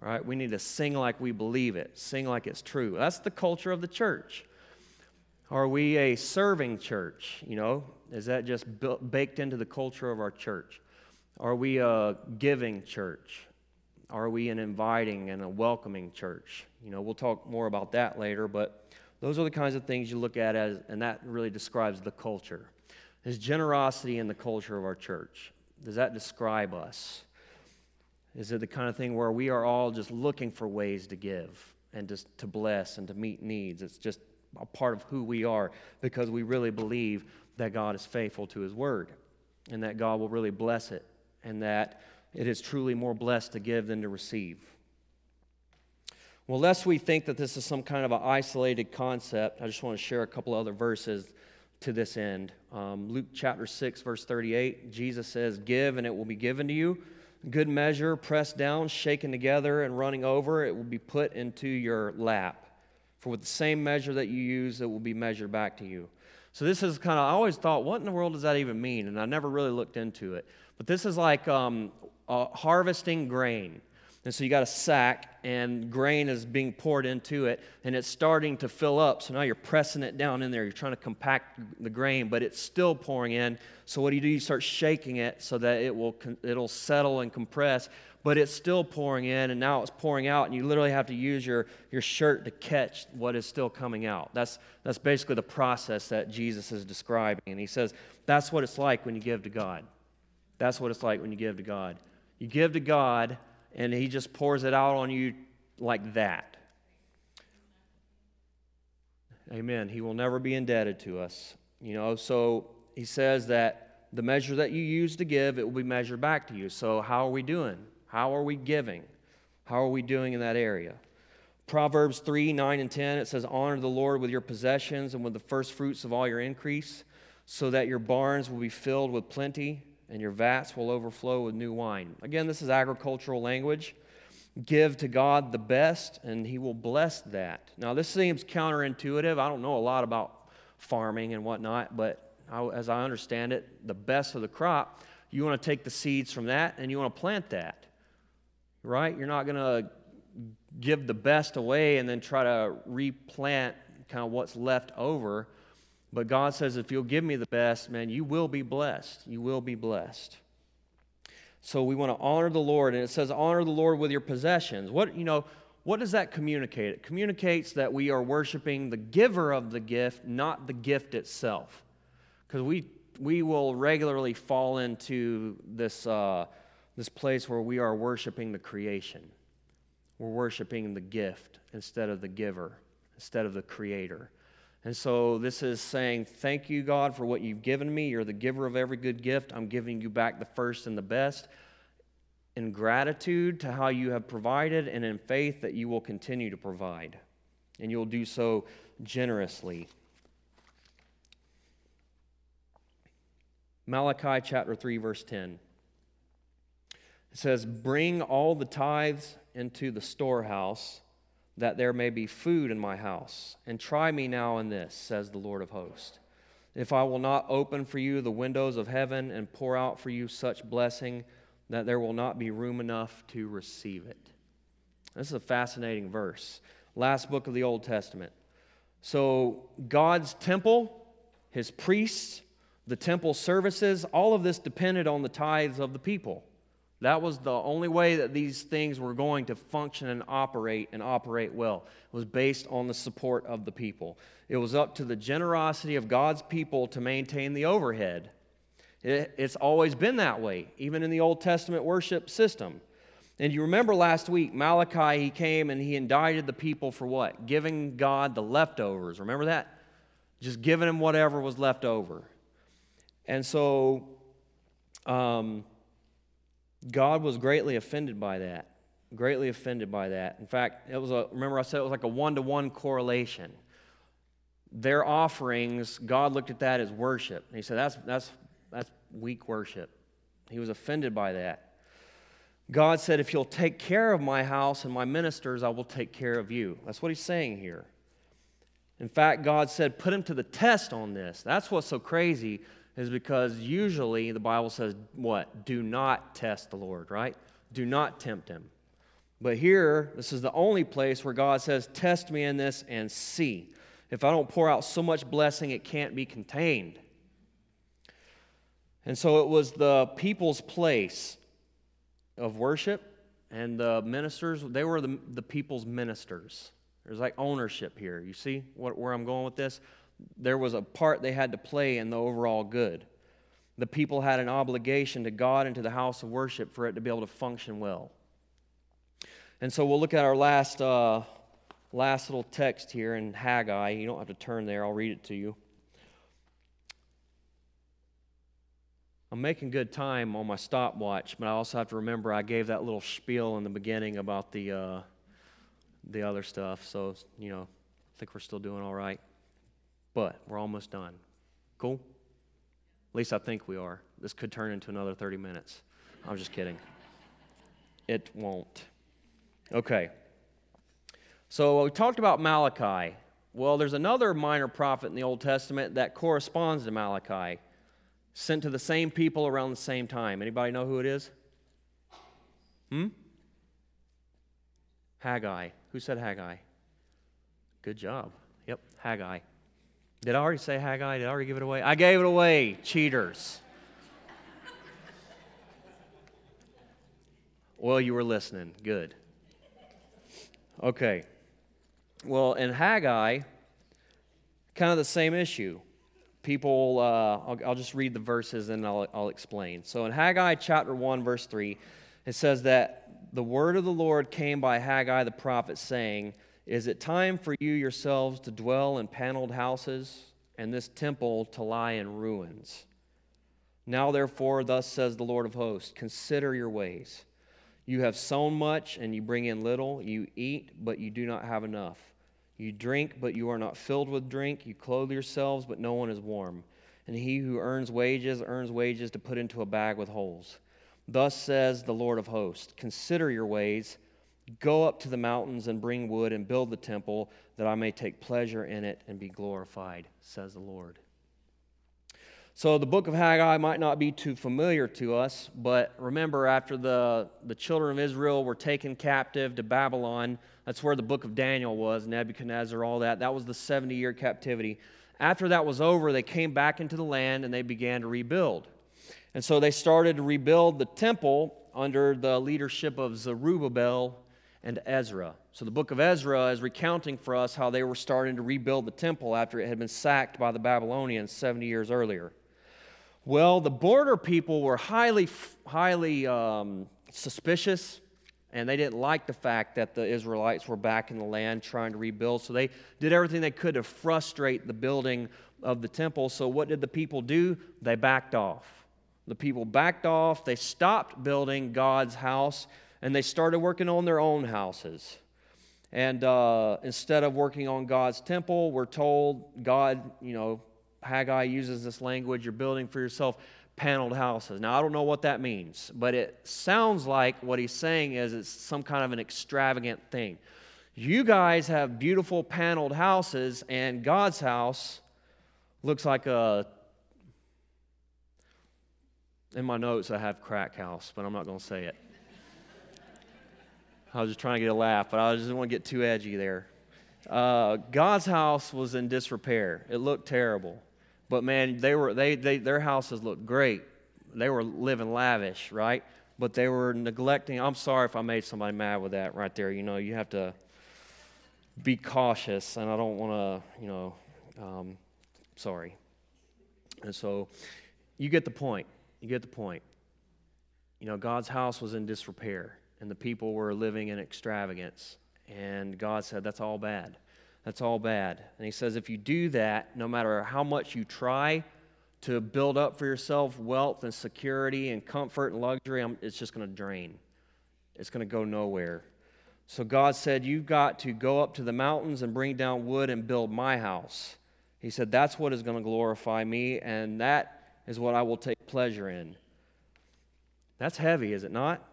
All right, we need to sing like we believe it, sing like it's true. That's the culture of the church. Are we a serving church? You know, is that just baked into the culture of our church? Are we a giving church? Are we an inviting and a welcoming church? You know, we'll talk more about that later, but those are the kinds of things you look at as, and that really describes the culture. Is generosity in the culture of our church? Does that describe us? Is it the kind of thing where we are all just looking for ways to give and just to bless and to meet needs? It's just a part of who we are because we really believe that God is faithful to his word and that God will really bless it and that it is truly more blessed to give than to receive. Well, lest we think that this is some kind of an isolated concept, I just want to share a couple other verses to this end. Um, Luke chapter 6, verse 38, Jesus says, Give and it will be given to you. Good measure, pressed down, shaken together, and running over, it will be put into your lap. For with the same measure that you use, it will be measured back to you. So this is kind of, I always thought, what in the world does that even mean? And I never really looked into it. But this is like um, uh, harvesting grain. And so you got a sack, and grain is being poured into it, and it's starting to fill up. So now you're pressing it down in there. You're trying to compact the grain, but it's still pouring in. So what do you do? You start shaking it so that it will it'll settle and compress, but it's still pouring in, and now it's pouring out, and you literally have to use your, your shirt to catch what is still coming out. That's, that's basically the process that Jesus is describing. And he says, that's what it's like when you give to God. That's what it's like when you give to God. You give to God, and He just pours it out on you like that. Amen. He will never be indebted to us. You know, so He says that the measure that you use to give, it will be measured back to you. So, how are we doing? How are we giving? How are we doing in that area? Proverbs 3 9 and 10, it says, Honor the Lord with your possessions and with the first fruits of all your increase, so that your barns will be filled with plenty and your vats will overflow with new wine. Again, this is agricultural language. Give to God the best, and He will bless that. Now, this seems counterintuitive. I don't know a lot about farming and whatnot, but as I understand it, the best of the crop, you want to take the seeds from that and you want to plant that, right? You're not going to give the best away and then try to replant kind of what's left over. But God says, if you'll give me the best, man, you will be blessed. You will be blessed. So we want to honor the Lord, and it says, honor the Lord with your possessions. What, you know, what does that communicate? It communicates that we are worshiping the giver of the gift, not the gift itself. Because we, we will regularly fall into this, uh, this place where we are worshiping the creation. We're worshiping the gift instead of the giver, instead of the creator. And so this is saying, Thank you, God, for what you've given me. You're the giver of every good gift. I'm giving you back the first and the best. In gratitude to how you have provided, and in faith that you will continue to provide. And you'll do so generously. Malachi chapter 3, verse 10. It says, Bring all the tithes into the storehouse that there may be food in my house. And try me now in this, says the Lord of hosts. If I will not open for you the windows of heaven and pour out for you such blessing that there will not be room enough to receive it. This is a fascinating verse. Last book of the Old Testament. So, God's temple, his priests, the temple services, all of this depended on the tithes of the people. That was the only way that these things were going to function and operate and operate well. It was based on the support of the people. It was up to the generosity of God's people to maintain the overhead. It, it's always been that way, even in the Old Testament worship system. And you remember last week, Malachi, he came and he indicted the people for what? Giving God the leftovers. Remember that? Just giving him whatever was left over. And so, um, God was greatly offended by that. Greatly offended by that. In fact, it was a, remember I said it was like a one to one correlation. Their offerings, God looked at that as worship. And he said, that's, that's, that's weak worship. He was offended by that. God said, If you'll take care of my house and my ministers, I will take care of you. That's what he's saying here. In fact, God said, Put him to the test on this. That's what's so crazy is because usually the Bible says, what? Do not test the Lord, right? Do not tempt him. But here, this is the only place where God says, Test me in this and see. If I don't pour out so much blessing, it can't be contained. And so it was the people's place of worship, and the ministers, they were the, the people's ministers. There's like ownership here. You see what, where I'm going with this? There was a part they had to play in the overall good. The people had an obligation to God and to the house of worship for it to be able to function well. And so we'll look at our last, uh, last little text here in Haggai. You don't have to turn there, I'll read it to you. I'm making good time on my stopwatch, but I also have to remember I gave that little spiel in the beginning about the, uh, the other stuff. So, you know, I think we're still doing all right. But we're almost done. Cool? At least I think we are. This could turn into another 30 minutes. I'm just kidding. It won't. Okay. So we talked about Malachi. Well, there's another minor prophet in the Old Testament that corresponds to Malachi, sent to the same people around the same time. Anybody know who it is? Hmm? Haggai. Who said Haggai? Good job. Yep, Haggai. Did I already say Haggai? Did I already give it away? I gave it away, cheaters. well, you were listening. Good. Okay. Well, in Haggai, kind of the same issue. People, uh, I'll, I'll, just read the verses and I'll, I'll explain. So in Haggai chapter 1, verse 3, it says that the word of the Lord came by Haggai the prophet, saying, Is it time for you yourselves to dwell in paneled houses, and this temple to lie in ruins? Now, therefore, thus says the Lord of hosts Consider your ways. You have sown much, and you bring in little. You eat, but you do not have enough. You drink, but you are not filled with drink. You clothe yourselves, but no one is warm. And he who earns wages earns wages to put into a bag with holes. Thus says the Lord of hosts Consider your ways. Go up to the mountains and bring wood and build the temple, that I may take pleasure in it and be glorified, says the Lord. So, the book of Haggai might not be too familiar to us, but remember, after the, the children of Israel were taken captive to Babylon, that's where the book of Daniel was, Nebuchadnezzar, all that. That was the 70 year captivity. After that was over, they came back into the land and they began to rebuild. And so they started to rebuild the temple under the leadership of Zerubbabel and Ezra. So the book of Ezra is recounting for us how they were starting to rebuild the temple after it had been sacked by the Babylonians 70 years earlier. Well, the border people were highly, highly um, suspicious, and they didn't like the fact that the Israelites were back in the land trying to rebuild. So they did everything they could to frustrate the building of the temple. So what did the people do? They backed off. The people backed off, they stopped building God's house, and they started working on their own houses. And uh, instead of working on God's temple, we're told God, you know, Haggai uses this language you're building for yourself paneled houses. Now, I don't know what that means, but it sounds like what he's saying is it's some kind of an extravagant thing. You guys have beautiful paneled houses, and God's house looks like a in my notes, I have crack house, but I'm not going to say it. I was just trying to get a laugh, but I just didn't want to get too edgy there. Uh, God's house was in disrepair. It looked terrible. But man, they were, they, they, their houses looked great. They were living lavish, right? But they were neglecting. I'm sorry if I made somebody mad with that right there. You know, you have to be cautious, and I don't want to, you know, um, sorry. And so you get the point. You get the point. You know, God's house was in disrepair, and the people were living in extravagance. And God said, That's all bad. That's all bad. And He says, If you do that, no matter how much you try to build up for yourself wealth and security and comfort and luxury, um, it's just going to drain. It's going to go nowhere. So God said, You've got to go up to the mountains and bring down wood and build my house. He said, That's what is going to glorify me, and that is what I will take pleasure in. That's heavy, is it not?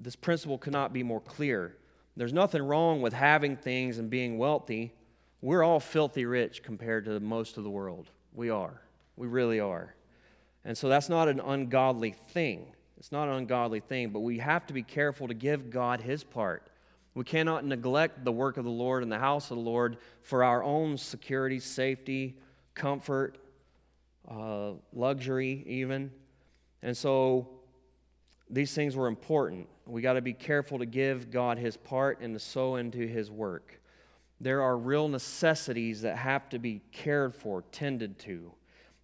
This principle cannot be more clear. There's nothing wrong with having things and being wealthy. We're all filthy rich compared to most of the world. We are. We really are. And so that's not an ungodly thing. It's not an ungodly thing, but we have to be careful to give God his part. We cannot neglect the work of the Lord and the house of the Lord for our own security, safety, comfort, uh, luxury, even. And so these things were important. We got to be careful to give God his part and to sow into his work. There are real necessities that have to be cared for, tended to,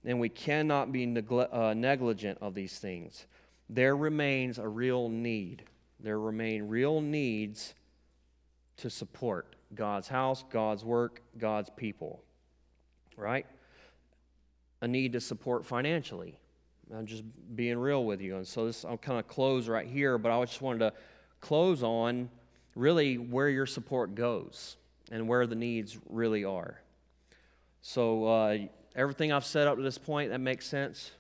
and we cannot be uh, negligent of these things. There remains a real need. There remain real needs to support God's house, God's work, God's people. Right? a need to support financially. I'm just being real with you. And so this, I'll kind of close right here, but I just wanted to close on really where your support goes and where the needs really are. So uh, everything I've said up to this point, that makes sense.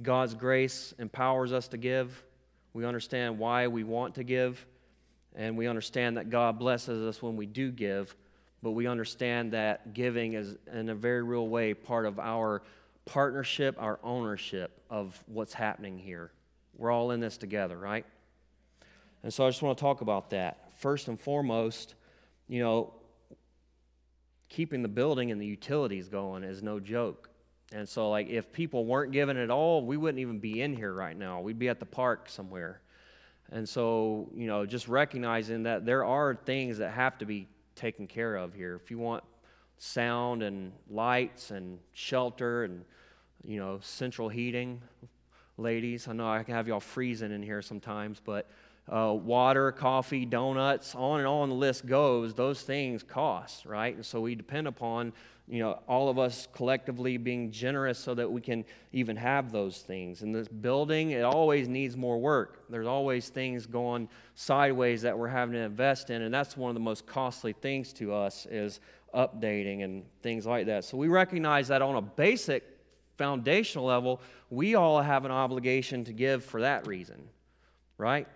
God's grace empowers us to give. We understand why we want to give, and we understand that God blesses us when we do give, but we understand that giving is, in a very real way, part of our partnership, our ownership of what's happening here. We're all in this together, right? And so I just want to talk about that. first and foremost, you know, keeping the building and the utilities going is no joke. And so, like, if people weren't given it all, we wouldn't even be in here right now. We'd be at the park somewhere. And so, you know, just recognizing that there are things that have to be taken care of here. If you want sound and lights and shelter and, you know, central heating, ladies, I know I can have y'all freezing in here sometimes, but uh, water, coffee, donuts, on and on the list goes, those things cost, right? And so we depend upon, you know, all of us collectively being generous so that we can even have those things. And this building, it always needs more work. There's always things going sideways that we're having to invest in, and that's one of the most costly things to us is updating and things like that. So we recognize that on a basic foundational level, we all have an obligation to give for that reason, right?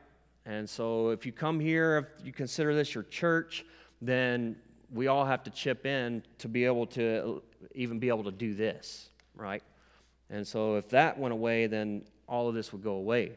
And so if you come here, if you consider this your church, then we all have to chip in to be able to even be able to do this, right? And so if that went away, then all of this would go away.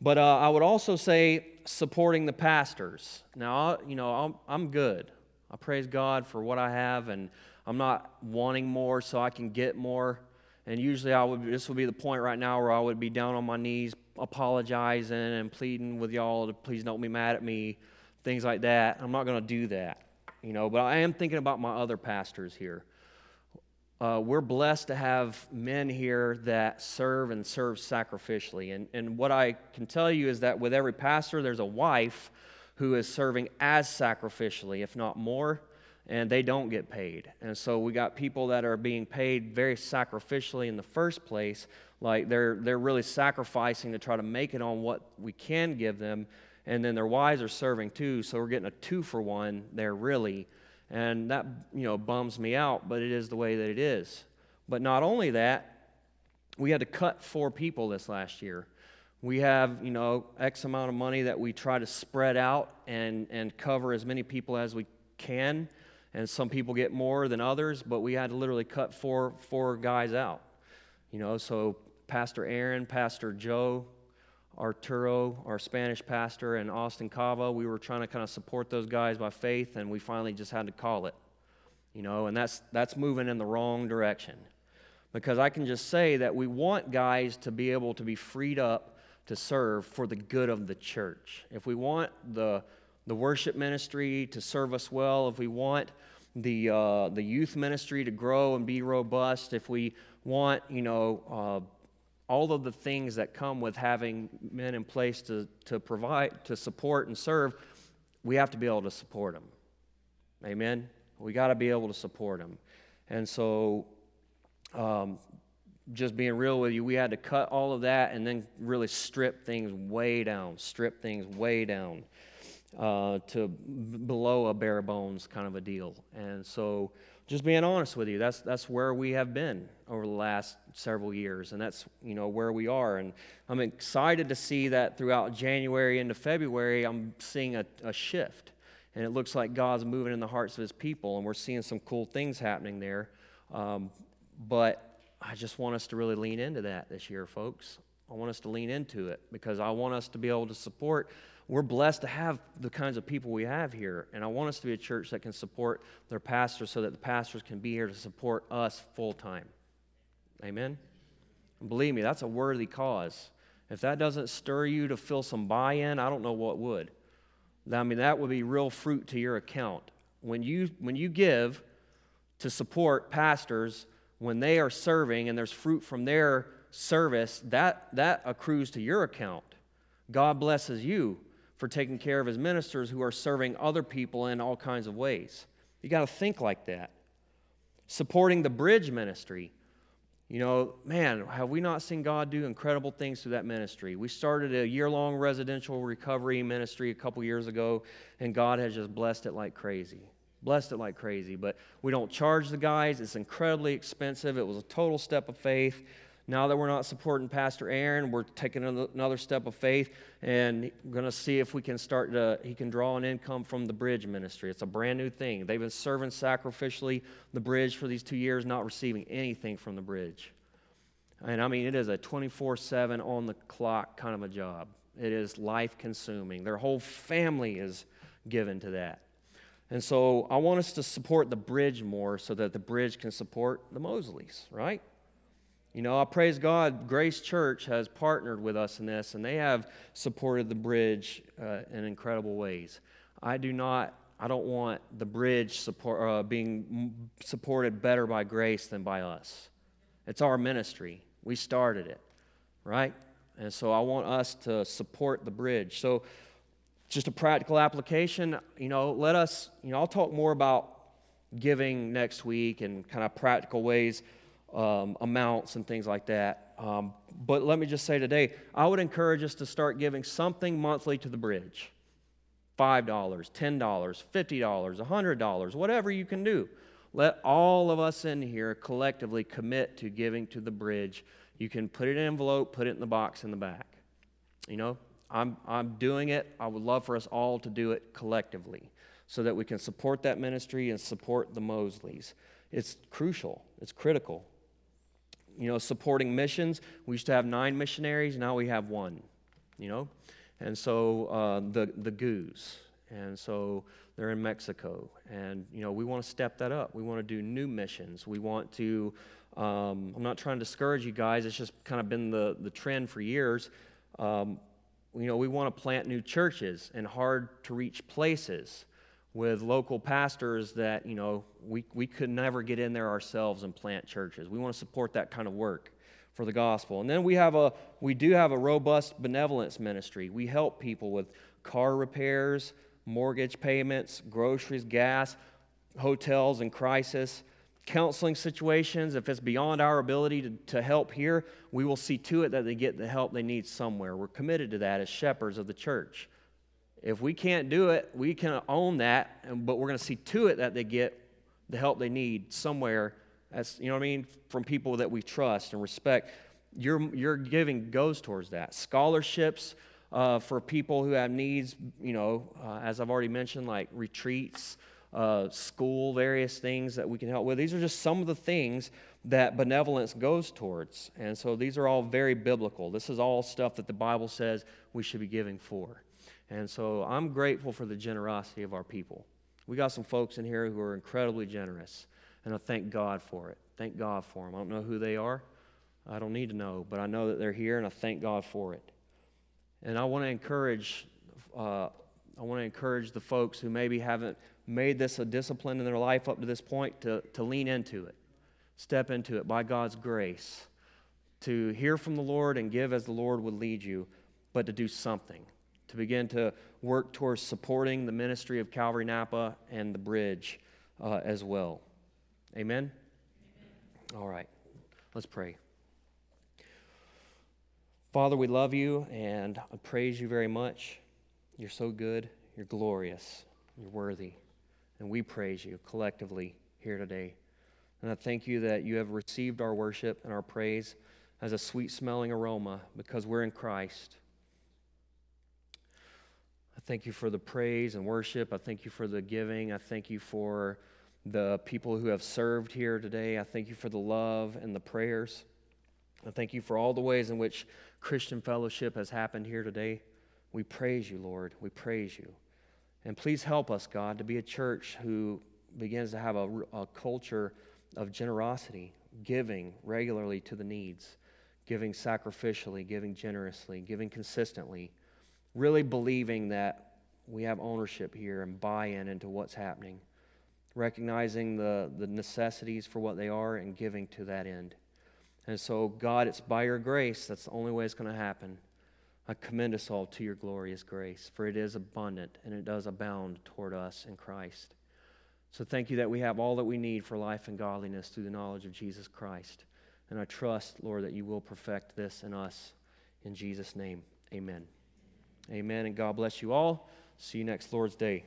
But uh, I would also say supporting the pastors. Now, you know, I'm, I'm good. I praise God for what I have, and I'm not wanting more so I can get more. And usually, I would. This would be the point right now where I would be down on my knees, apologizing and pleading with y'all to please don't be mad at me, things like that. I'm not going to do that, you know. But I am thinking about my other pastors here. Uh, we're blessed to have men here that serve and serve sacrificially. And, and what I can tell you is that with every pastor, there's a wife who is serving as sacrificially, if not more, and they don't get paid. And so we got people that are being paid very sacrificially in the first place, like they're they're really sacrificing to try to make it on what we can give them, and then their wives are serving too, so we're getting a two for one there really. And that you know bums me out, but it is the way that it is. But not only that, we had to cut four people this last year. We have, you know, X amount of money that we try to spread out and, and cover as many people as we can. And some people get more than others, but we had to literally cut four, four guys out. You know, so Pastor Aaron, Pastor Joe, Arturo, our Spanish pastor, and Austin Cava, we were trying to kind of support those guys by faith, and we finally just had to call it. You know, and that's, that's moving in the wrong direction. Because I can just say that we want guys to be able to be freed up to serve for the good of the church. If we want the, the worship ministry to serve us well, if we want the, uh, the youth ministry to grow and be robust, if we want, you know, uh, all of the things that come with having men in place to, to provide, to support and serve, we have to be able to support them. Amen? We got to be able to support them. And so um, just being real with you, we had to cut all of that and then really strip things way down, strip things way down uh, to b- below a bare bones kind of a deal. And so, just being honest with you, that's that's where we have been over the last several years, and that's you know where we are. And I'm excited to see that throughout January into February, I'm seeing a, a shift, and it looks like God's moving in the hearts of His people, and we're seeing some cool things happening there. Um, but I just want us to really lean into that this year, folks. I want us to lean into it because I want us to be able to support. We're blessed to have the kinds of people we have here, and I want us to be a church that can support their pastors so that the pastors can be here to support us full time. Amen? And believe me, that's a worthy cause. If that doesn't stir you to feel some buy in, I don't know what would. I mean, that would be real fruit to your account. When you, when you give to support pastors, when they are serving and there's fruit from their service, that, that accrues to your account. God blesses you for taking care of his ministers who are serving other people in all kinds of ways. You got to think like that. Supporting the bridge ministry. You know, man, have we not seen God do incredible things through that ministry? We started a year long residential recovery ministry a couple years ago, and God has just blessed it like crazy blessed it like crazy. But we don't charge the guys, it's incredibly expensive. It was a total step of faith. Now that we're not supporting Pastor Aaron, we're taking another step of faith and going to see if we can start to, he can draw an income from the bridge ministry. It's a brand new thing. They've been serving sacrificially the bridge for these two years, not receiving anything from the bridge. And I mean, it is a 24 7 on the clock kind of a job. It is life consuming. Their whole family is given to that. And so I want us to support the bridge more so that the bridge can support the Mosleys, right? You know, I praise God, Grace Church has partnered with us in this, and they have supported the bridge uh, in incredible ways. I do not, I don't want the bridge support, uh, being supported better by Grace than by us. It's our ministry. We started it, right? And so I want us to support the bridge. So, just a practical application, you know, let us, you know, I'll talk more about giving next week and kind of practical ways, um, amounts and things like that. Um, but let me just say today, I would encourage us to start giving something monthly to the bridge $5, $10, $50, $100, whatever you can do. Let all of us in here collectively commit to giving to the bridge. You can put it in an envelope, put it in the box in the back. You know, I'm, I'm doing it. I would love for us all to do it collectively so that we can support that ministry and support the Mosleys. It's crucial, it's critical. You know, supporting missions, we used to have nine missionaries, now we have one, you know? And so uh, the, the Goos, and so they're in Mexico. And, you know, we want to step that up. We want to do new missions. We want to, um, I'm not trying to discourage you guys, it's just kind of been the, the trend for years. Um, you know, we want to plant new churches in hard to reach places with local pastors that, you know, we, we could never get in there ourselves and plant churches. We want to support that kind of work for the gospel. And then we have a we do have a robust benevolence ministry. We help people with car repairs, mortgage payments, groceries, gas, hotels in crisis counseling situations, if it's beyond our ability to, to help here, we will see to it that they get the help they need somewhere. We're committed to that as shepherds of the church. If we can't do it, we can own that, but we're going to see to it that they get the help they need somewhere. As you know what I mean, from people that we trust and respect. Your your giving goes towards that. Scholarships uh, for people who have needs. You know, uh, as I've already mentioned, like retreats uh, school, various things that we can help with. These are just some of the things that benevolence goes towards. And so these are all very biblical. This is all stuff that the Bible says we should be giving for. And so I'm grateful for the generosity of our people. We got some folks in here who are incredibly generous, and I thank God for it. Thank God for them. I don't know who they are. I don't need to know, but I know that they're here, and I thank God for it. And I want to encourage, uh, I want to encourage the folks who maybe haven't made this a discipline in their life up to this point to, to lean into it, step into it by God's grace, to hear from the Lord and give as the Lord would lead you, but to do something, to begin to work towards supporting the ministry of Calvary Napa and the bridge uh, as well. Amen? Amen? All right, let's pray. Father, we love you and I praise you very much. You're so good, you're glorious, you're worthy. And we praise you collectively here today. And I thank you that you have received our worship and our praise as a sweet smelling aroma because we're in Christ. I thank you for the praise and worship. I thank you for the giving. I thank you for the people who have served here today. I thank you for the love and the prayers. I thank you for all the ways in which Christian fellowship has happened here today. We praise you, Lord. We praise you. And please help us, God, to be a church who begins to have a, a culture of generosity, giving regularly to the needs, giving sacrificially, giving generously, giving consistently, really believing that we have ownership here and buy in into what's happening, recognizing the, the necessities for what they are and giving to that end. And so, God, it's by your grace. That's the only way it's going to happen. I commend us all to your glorious grace, for it is abundant and it does abound toward us in Christ. So thank you that we have all that we need for life and godliness through the knowledge of Jesus Christ. And I trust, Lord, that you will perfect this in us. In Jesus' name, amen. Amen. And God bless you all. See you next Lord's Day.